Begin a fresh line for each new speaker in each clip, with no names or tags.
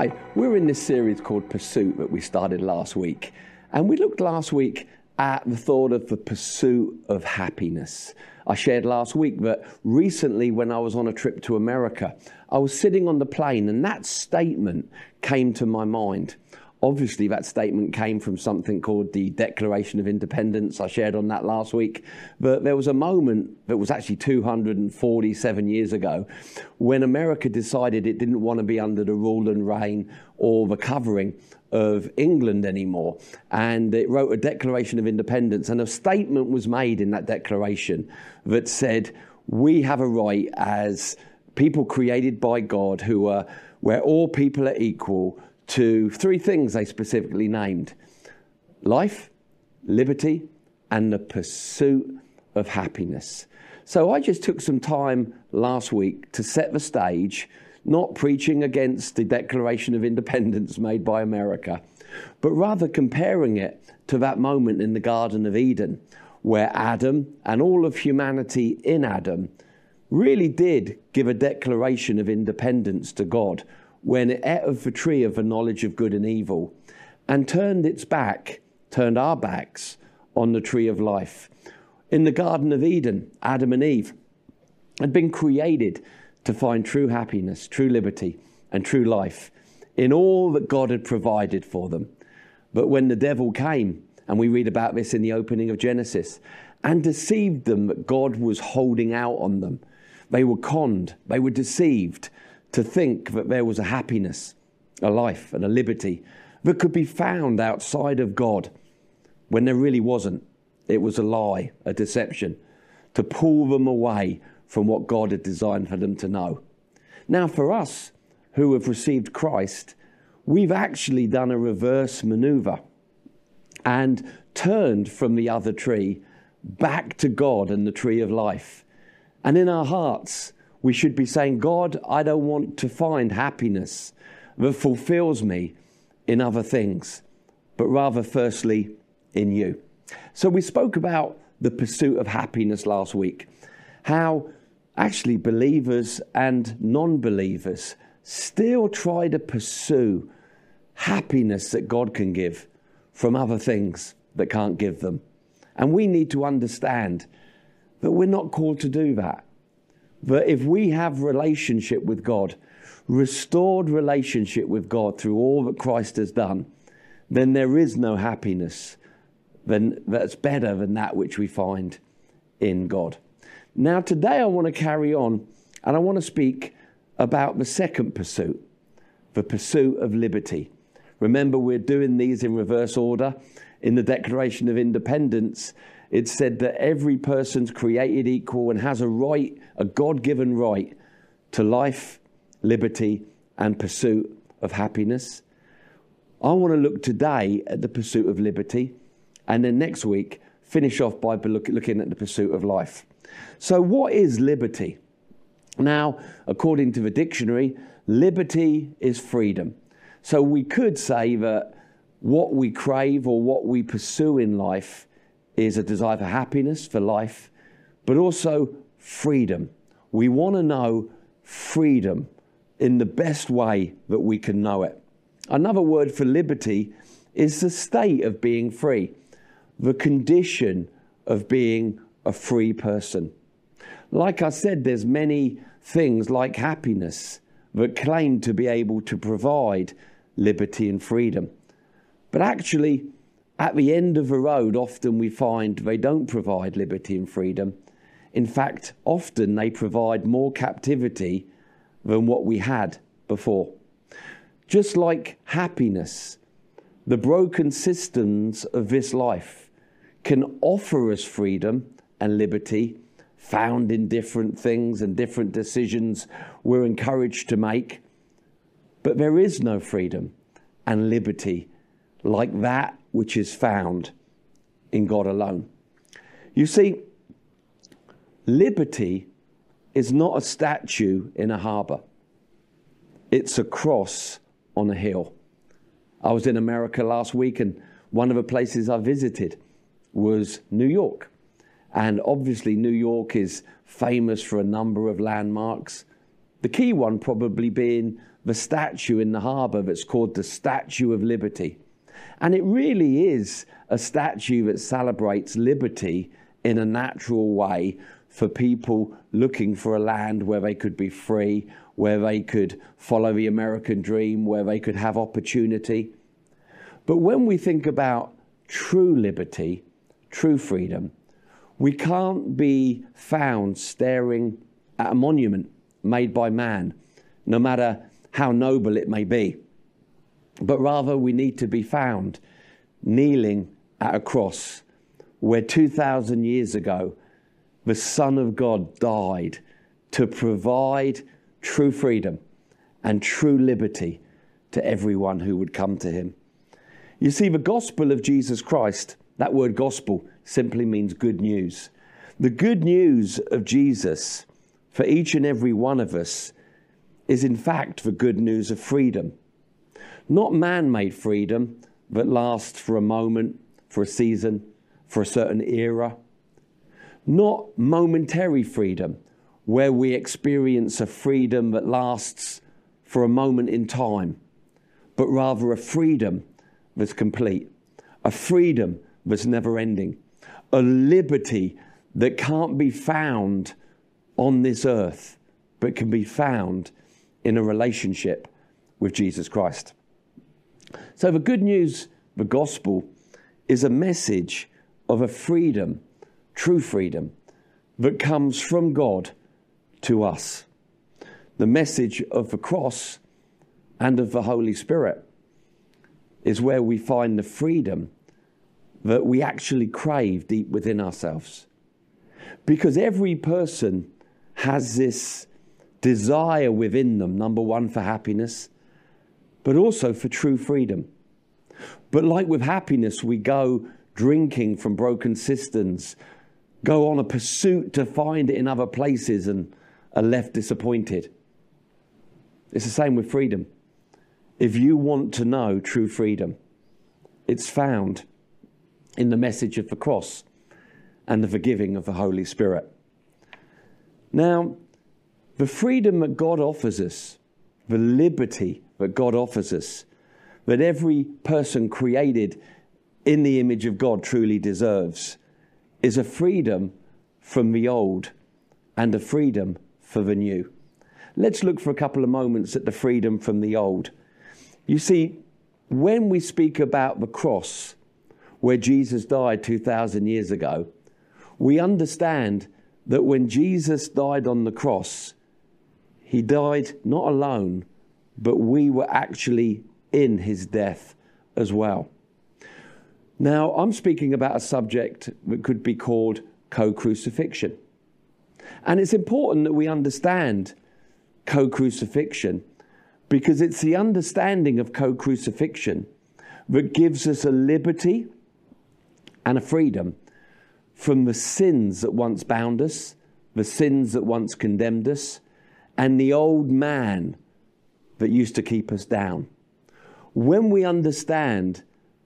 Hi, we're in this series called Pursuit that we started last week. And we looked last week at the thought of the pursuit of happiness. I shared last week that recently, when I was on a trip to America, I was sitting on the plane and that statement came to my mind. Obviously, that statement came from something called the Declaration of Independence. I shared on that last week. But there was a moment that was actually 247 years ago when America decided it didn't want to be under the rule and reign or the covering of England anymore. And it wrote a Declaration of Independence. And a statement was made in that declaration that said, We have a right as people created by God who are where all people are equal to three things they specifically named life, liberty, and the pursuit of happiness. So I just took some time last week to set the stage, not preaching against the Declaration of Independence made by America, but rather comparing it to that moment in the Garden of Eden where Adam and all of humanity in Adam really did give a declaration of independence to God when it ate of the tree of the knowledge of good and evil and turned its back, turned our backs on the tree of life. In the Garden of Eden, Adam and Eve had been created to find true happiness, true liberty, and true life in all that God had provided for them. But when the devil came, and we read about this in the opening of Genesis, and deceived them that God was holding out on them, they were conned, they were deceived, to think that there was a happiness, a life, and a liberty that could be found outside of God when there really wasn't. It was a lie, a deception, to pull them away from what God had designed for them to know. Now, for us who have received Christ, we've actually done a reverse maneuver and turned from the other tree back to God and the tree of life. And in our hearts, we should be saying, God, I don't want to find happiness that fulfills me in other things, but rather, firstly, in you. So we spoke about the pursuit of happiness last week, how actually believers and non believers still try to pursue happiness that God can give from other things that can't give them. And we need to understand that we're not called to do that. But if we have relationship with God, restored relationship with God through all that Christ has done, then there is no happiness than, that's better than that which we find in God. Now, today I want to carry on and I want to speak about the second pursuit, the pursuit of liberty. Remember, we're doing these in reverse order. In the Declaration of Independence, it said that every person's created equal and has a right, a God given right, to life, liberty, and pursuit of happiness. I want to look today at the pursuit of liberty, and then next week, finish off by looking at the pursuit of life. So, what is liberty? Now, according to the dictionary, liberty is freedom. So, we could say that what we crave or what we pursue in life is a desire for happiness, for life, but also freedom. We want to know freedom in the best way that we can know it. Another word for liberty is the state of being free, the condition of being a free person. Like I said, there's many things like happiness that claim to be able to provide liberty and freedom. But actually, at the end of the road, often we find they don't provide liberty and freedom. In fact, often they provide more captivity than what we had before. Just like happiness, the broken systems of this life can offer us freedom and liberty found in different things and different decisions we're encouraged to make. But there is no freedom and liberty like that which is found in God alone. You see, liberty is not a statue in a harbour, it's a cross on a hill. I was in America last week, and one of the places I visited was New York. And obviously, New York is famous for a number of landmarks, The key one probably being the statue in the harbour that's called the Statue of Liberty. And it really is a statue that celebrates liberty in a natural way for people looking for a land where they could be free, where they could follow the American dream, where they could have opportunity. But when we think about true liberty, true freedom, we can't be found staring at a monument made by man, no matter how noble it may be. But rather, we need to be found kneeling at a cross where 2,000 years ago the Son of God died to provide true freedom and true liberty to everyone who would come to him. You see, the gospel of Jesus Christ, that word gospel simply means good news. The good news of Jesus for each and every one of us is, in fact, the good news of freedom. Not man made freedom that lasts for a moment, for a season, for a certain era. Not momentary freedom where we experience a freedom that lasts for a moment in time, but rather a freedom that's complete, a freedom that's never ending, a liberty that can't be found on this earth, but can be found in a relationship with Jesus Christ. So, the good news, the gospel, is a message of a freedom, true freedom, that comes from God to us. The message of the cross and of the Holy Spirit is where we find the freedom that we actually crave deep within ourselves. Because every person has this desire within them, number one, for happiness, but also for true freedom. But like with happiness, we go drinking from broken cisterns, go on a pursuit to find it in other places and are left disappointed. It's the same with freedom. If you want to know true freedom, it's found in the message of the cross and the forgiving of the Holy Spirit. Now, the freedom that God offers us, the liberty that God offers us, that every person created in the image of God truly deserves, is a freedom from the old and a freedom for the new. Let's look for a couple of moments at the freedom from the old. You see, when we speak about the cross, where Jesus died 2,000 years ago, we understand that when Jesus died on the cross, he died not alone, but we were actually in his death as well. Now, I'm speaking about a subject that could be called co crucifixion. And it's important that we understand co crucifixion because it's the understanding of co crucifixion that gives us a liberty and a freedom from the sins that once bound us, the sins that once condemned us, and the old man that used to keep us down. When we understand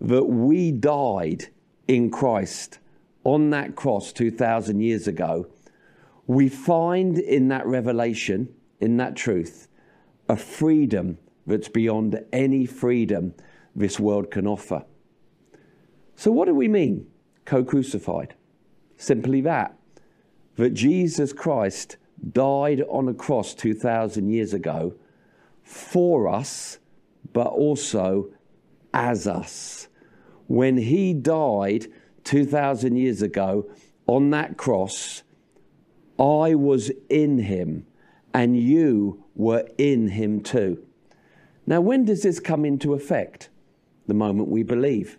that we died in Christ on that cross 2,000 years ago, we find in that revelation, in that truth, a freedom that's beyond any freedom this world can offer. So, what do we mean, co crucified? Simply that, that Jesus Christ died on a cross 2,000 years ago for us, but also as us. When he died 2,000 years ago on that cross, I was in him and you were in him too. Now, when does this come into effect? The moment we believe.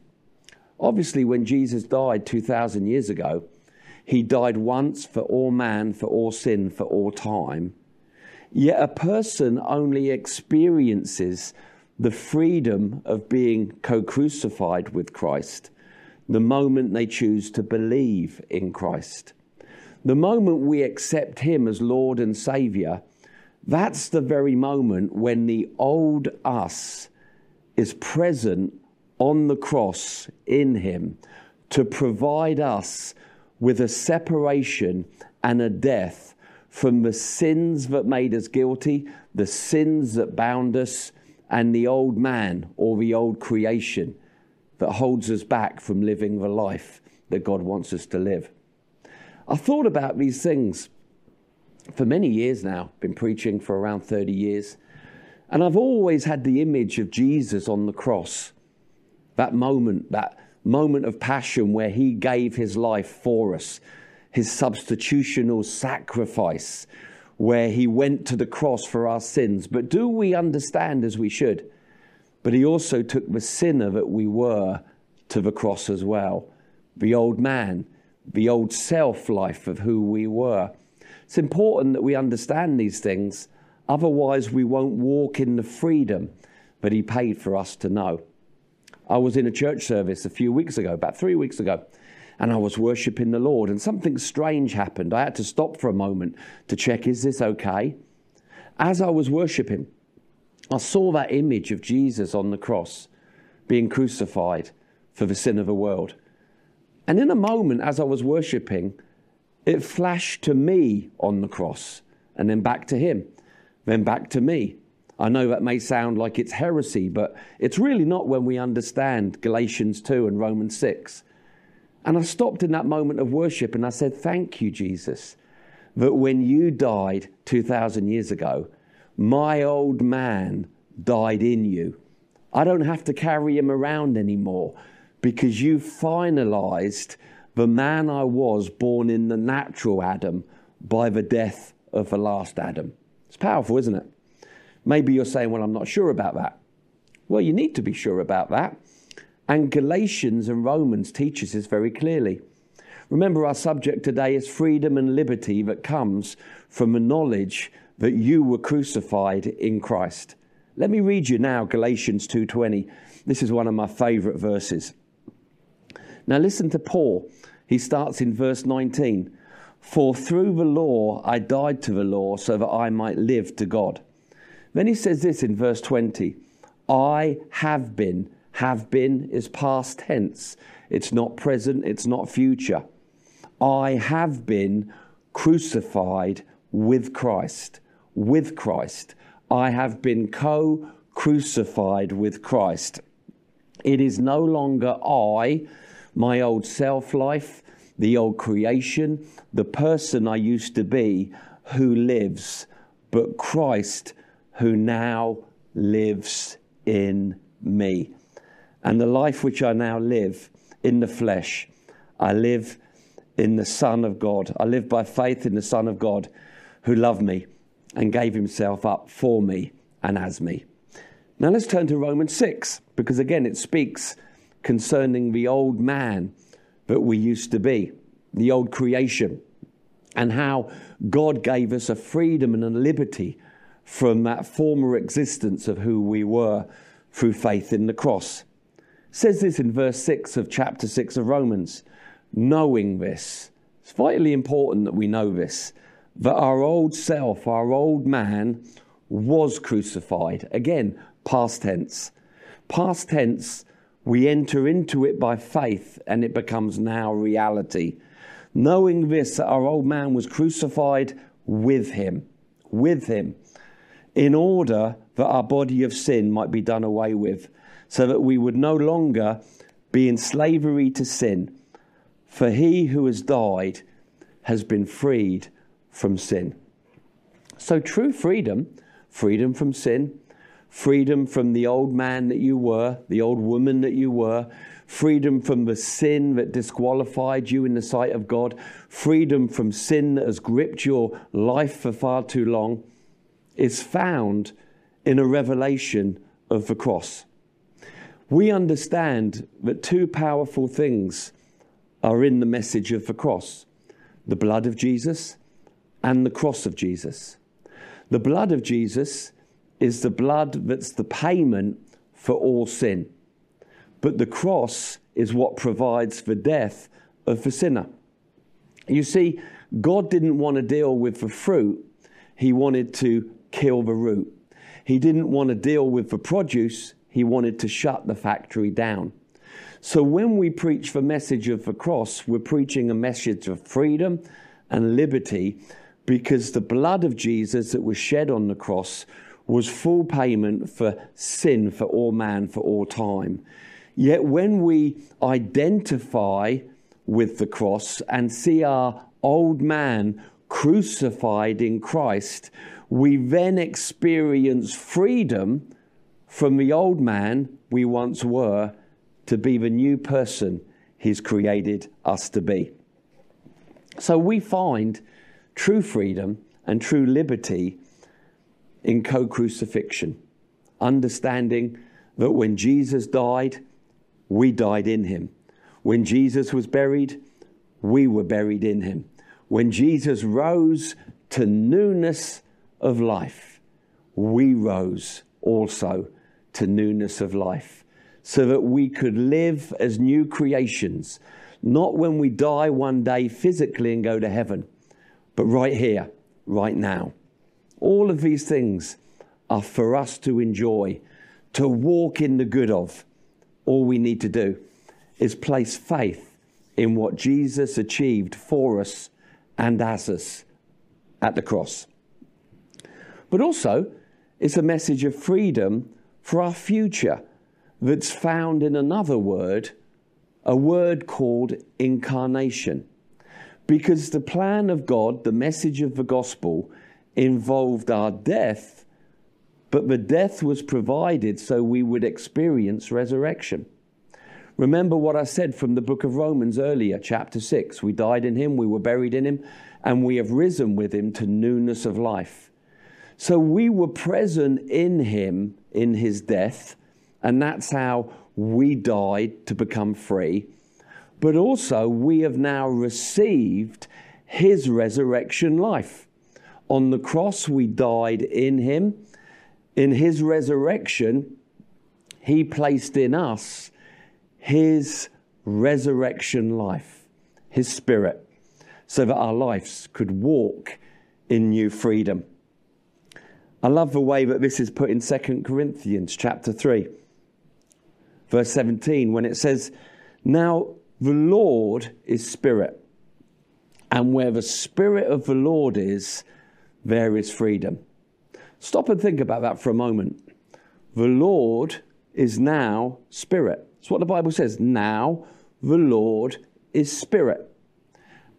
Obviously, when Jesus died 2,000 years ago, he died once for all man, for all sin, for all time. Yet a person only experiences the freedom of being co crucified with Christ the moment they choose to believe in Christ. The moment we accept Him as Lord and Saviour, that's the very moment when the old us is present on the cross in Him to provide us with a separation and a death from the sins that made us guilty, the sins that bound us, and the old man or the old creation that holds us back from living the life that God wants us to live. I thought about these things for many years now, been preaching for around 30 years, and I've always had the image of Jesus on the cross. That moment, that moment of passion where he gave his life for us, his substitutional sacrifice, where he went to the cross for our sins. But do we understand as we should? But he also took the sinner that we were to the cross as well. The old man, the old self life of who we were. It's important that we understand these things, otherwise, we won't walk in the freedom that he paid for us to know. I was in a church service a few weeks ago, about three weeks ago, and I was worshiping the Lord, and something strange happened. I had to stop for a moment to check, is this okay? As I was worshiping, I saw that image of Jesus on the cross being crucified for the sin of the world. And in a moment, as I was worshiping, it flashed to me on the cross, and then back to him, then back to me. I know that may sound like it's heresy, but it's really not when we understand Galatians 2 and Romans 6. And I stopped in that moment of worship and I said, Thank you, Jesus, that when you died 2,000 years ago, my old man died in you. I don't have to carry him around anymore because you finalized the man I was born in the natural Adam by the death of the last Adam. It's powerful, isn't it? Maybe you're saying, Well, I'm not sure about that. Well, you need to be sure about that and Galatians and Romans teaches this very clearly. Remember, our subject today is freedom and liberty that comes from the knowledge that you were crucified in Christ. Let me read you now Galatians 2:20. This is one of my favorite verses. Now listen to Paul. He starts in verse 19. For through the law I died to the law so that I might live to God. Then he says this in verse 20 I have been have been is past tense. It's not present, it's not future. I have been crucified with Christ. With Christ. I have been co crucified with Christ. It is no longer I, my old self life, the old creation, the person I used to be who lives, but Christ who now lives in me. And the life which I now live in the flesh, I live in the Son of God. I live by faith in the Son of God who loved me and gave himself up for me and as me. Now let's turn to Romans 6, because again it speaks concerning the old man that we used to be, the old creation, and how God gave us a freedom and a liberty from that former existence of who we were through faith in the cross says this in verse 6 of chapter 6 of Romans. Knowing this, it's vitally important that we know this, that our old self, our old man, was crucified. Again, past tense. Past tense, we enter into it by faith and it becomes now reality. Knowing this, that our old man was crucified with him, with him, in order that our body of sin might be done away with so that we would no longer be in slavery to sin. For he who has died has been freed from sin. So, true freedom, freedom from sin, freedom from the old man that you were, the old woman that you were, freedom from the sin that disqualified you in the sight of God, freedom from sin that has gripped your life for far too long, is found in a revelation of the cross we understand that two powerful things are in the message of the cross the blood of Jesus and the cross of Jesus. The blood of Jesus is the blood that's the payment for all sin. But the cross is what provides the death of the sinner. You see, God didn't want to deal with the fruit, He wanted to kill the root. He didn't want to deal with the produce, he wanted to shut the factory down. So when we preach the message of the cross, we're preaching a message of freedom and liberty because the blood of Jesus that was shed on the cross was full payment for sin for all man for all time. Yet when we identify with the cross and see our old man crucified in Christ, we then experience freedom from the old man we once were to be the new person he's created us to be. So we find true freedom and true liberty in co crucifixion, understanding that when Jesus died, we died in him. When Jesus was buried, we were buried in him. When Jesus rose to newness of life, we rose also to newness of life, so that we could live as new creations, not when we die one day physically and go to heaven, but right here, right now. All of these things are for us to enjoy, to walk in the good of. All we need to do is place faith in what Jesus achieved for us and as us at the cross. But also, it's a message of freedom for our future that's found in another word, a word called incarnation. Because the plan of God, the message of the gospel, involved our death, but the death was provided so we would experience resurrection. Remember what I said from the book of Romans earlier, chapter 6. We died in him, we were buried in him, and we have risen with him to newness of life. So we were present in him in his death, and that's how we died to become free. But also, we have now received his resurrection life. On the cross, we died in him. In his resurrection, he placed in us his resurrection life, his spirit, so that our lives could walk in new freedom. I love the way that this is put in 2 Corinthians chapter 3, verse 17, when it says, Now the Lord is spirit, and where the spirit of the Lord is, there is freedom. Stop and think about that for a moment. The Lord is now spirit. That's what the Bible says. Now the Lord is spirit.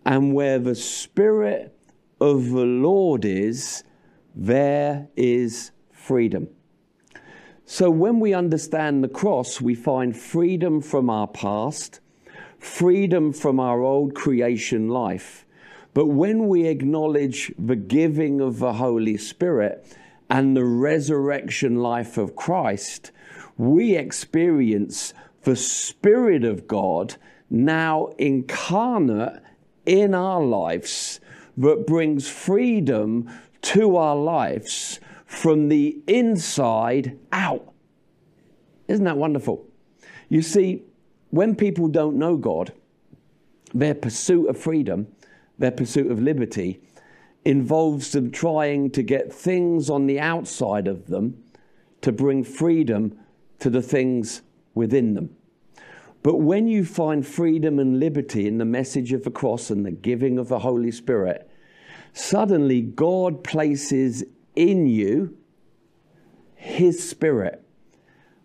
And where the spirit of the Lord is, there is freedom. So when we understand the cross, we find freedom from our past, freedom from our old creation life. But when we acknowledge the giving of the Holy Spirit and the resurrection life of Christ, we experience the Spirit of God now incarnate in our lives that brings freedom to our lives from the inside out. Isn't that wonderful? You see, when people don't know God, their pursuit of freedom, their pursuit of liberty, involves them trying to get things on the outside of them to bring freedom to the things within them. But when you find freedom and liberty in the message of the cross and the giving of the Holy Spirit, suddenly God places in you His Spirit.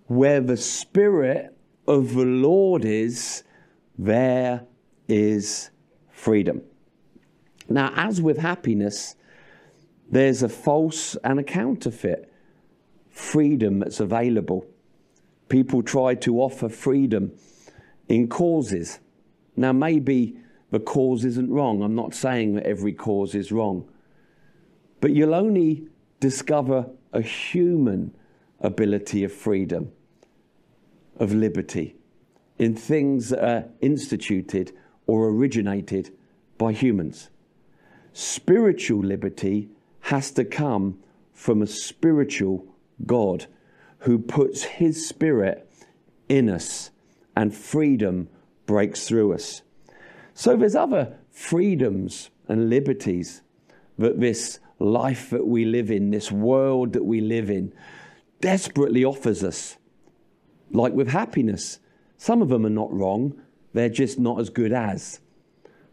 Where the Spirit of the Lord is, there is freedom. Now, as with happiness, there's a false and a counterfeit freedom that's available. People try to offer freedom in causes. Now, maybe the cause isn't wrong. I'm not saying that every cause is wrong. But you'll only discover a human ability of freedom, of liberty, in things that are instituted or originated by humans. Spiritual liberty has to come from a spiritual God who puts his spirit in us and freedom breaks through us. So there's other freedoms and liberties that this life that we live in, this world that we live in, desperately offers us. Like with happiness, some of them are not wrong, they're just not as good as.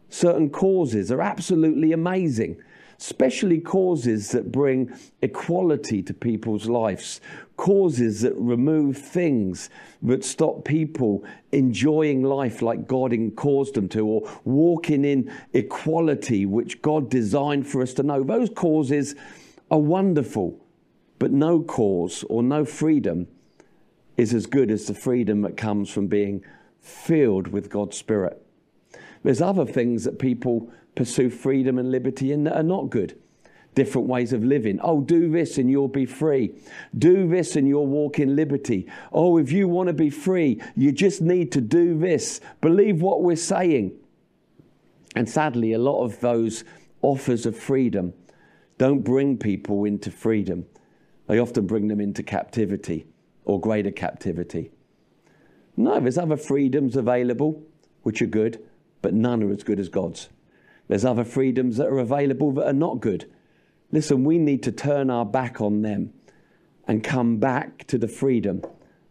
Certain causes are absolutely amazing. Especially causes that bring equality to people's lives, causes that remove things that stop people enjoying life like God caused them to, or walking in equality which God designed for us to know. Those causes are wonderful, but no cause or no freedom is as good as the freedom that comes from being filled with God's Spirit. There's other things that people pursue freedom and liberty in that are not good. Different ways of living. Oh, do this and you'll be free. Do this and you'll walk in liberty. Oh, if you want to be free, you just need to do this. Believe what we're saying. And sadly, a lot of those offers of freedom don't bring people into freedom. They often bring them into captivity or greater captivity. No, there's other freedoms available which are good, but none are as good as God's. There's other freedoms that are available that are not good. Listen, we need to turn our back on them and come back to the freedom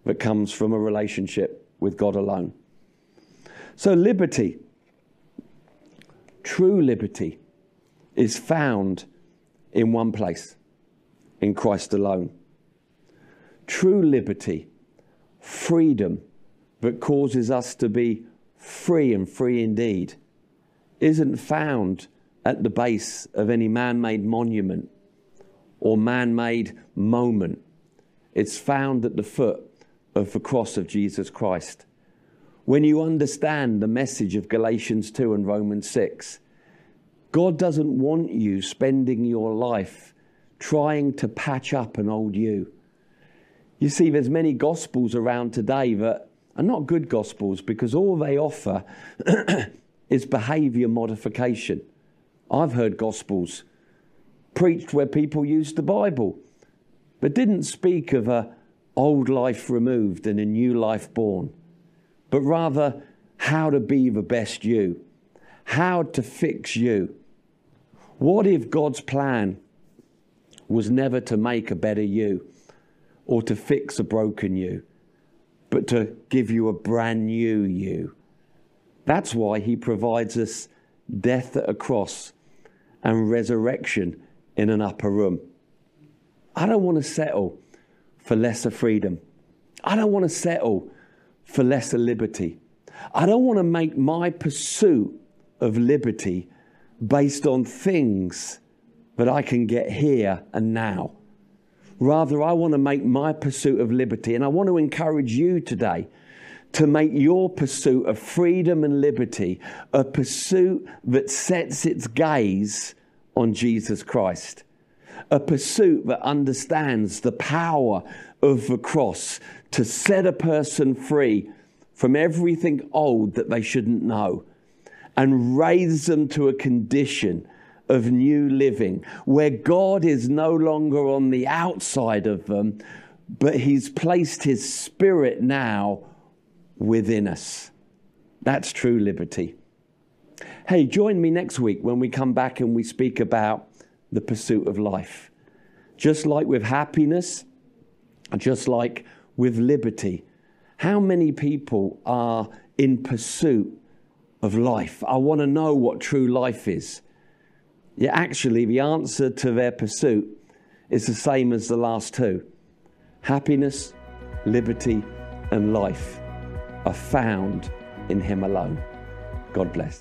that comes from a relationship with God alone. So, liberty, true liberty, is found in one place in Christ alone. True liberty, freedom that causes us to be free and free indeed, isn't found at the base of any man made monument or man made moment. It's found at the foot of the cross of Jesus Christ. When you understand the message of Galatians 2 and Romans 6, God doesn't want you spending your life trying to patch up an old you. You see, there's many gospels around today that are not good gospels because all they offer is behavior modification. I've heard gospels preached where people used the Bible, but didn't speak of a old life removed and a new life born, but rather how to be the best you, how to fix you. What if God's plan was never to make a better you or to fix a broken you? But to give you a brand new you. That's why he provides us death at a cross and resurrection in an upper room. I don't want to settle for lesser freedom. I don't want to settle for lesser liberty. I don't want to make my pursuit of liberty based on things that I can get here and now. Rather, I want to make my pursuit of liberty, and I want to encourage you today to make your pursuit of freedom and liberty a pursuit that sets its gaze on Jesus Christ. A pursuit that understands the power of the cross to set a person free from everything old that they shouldn't know and raise them to a condition of new living, where God is no longer on the outside of them, but He's placed His Spirit now within us. That's true liberty. Hey, join me next week when we come back and we speak about the pursuit of life. Just like with happiness, just like with liberty, how many people are in pursuit of life? I want to know what true life is. Yet actually, the answer to their pursuit is the same as the last two happiness, liberty, and life are found in Him alone. God bless.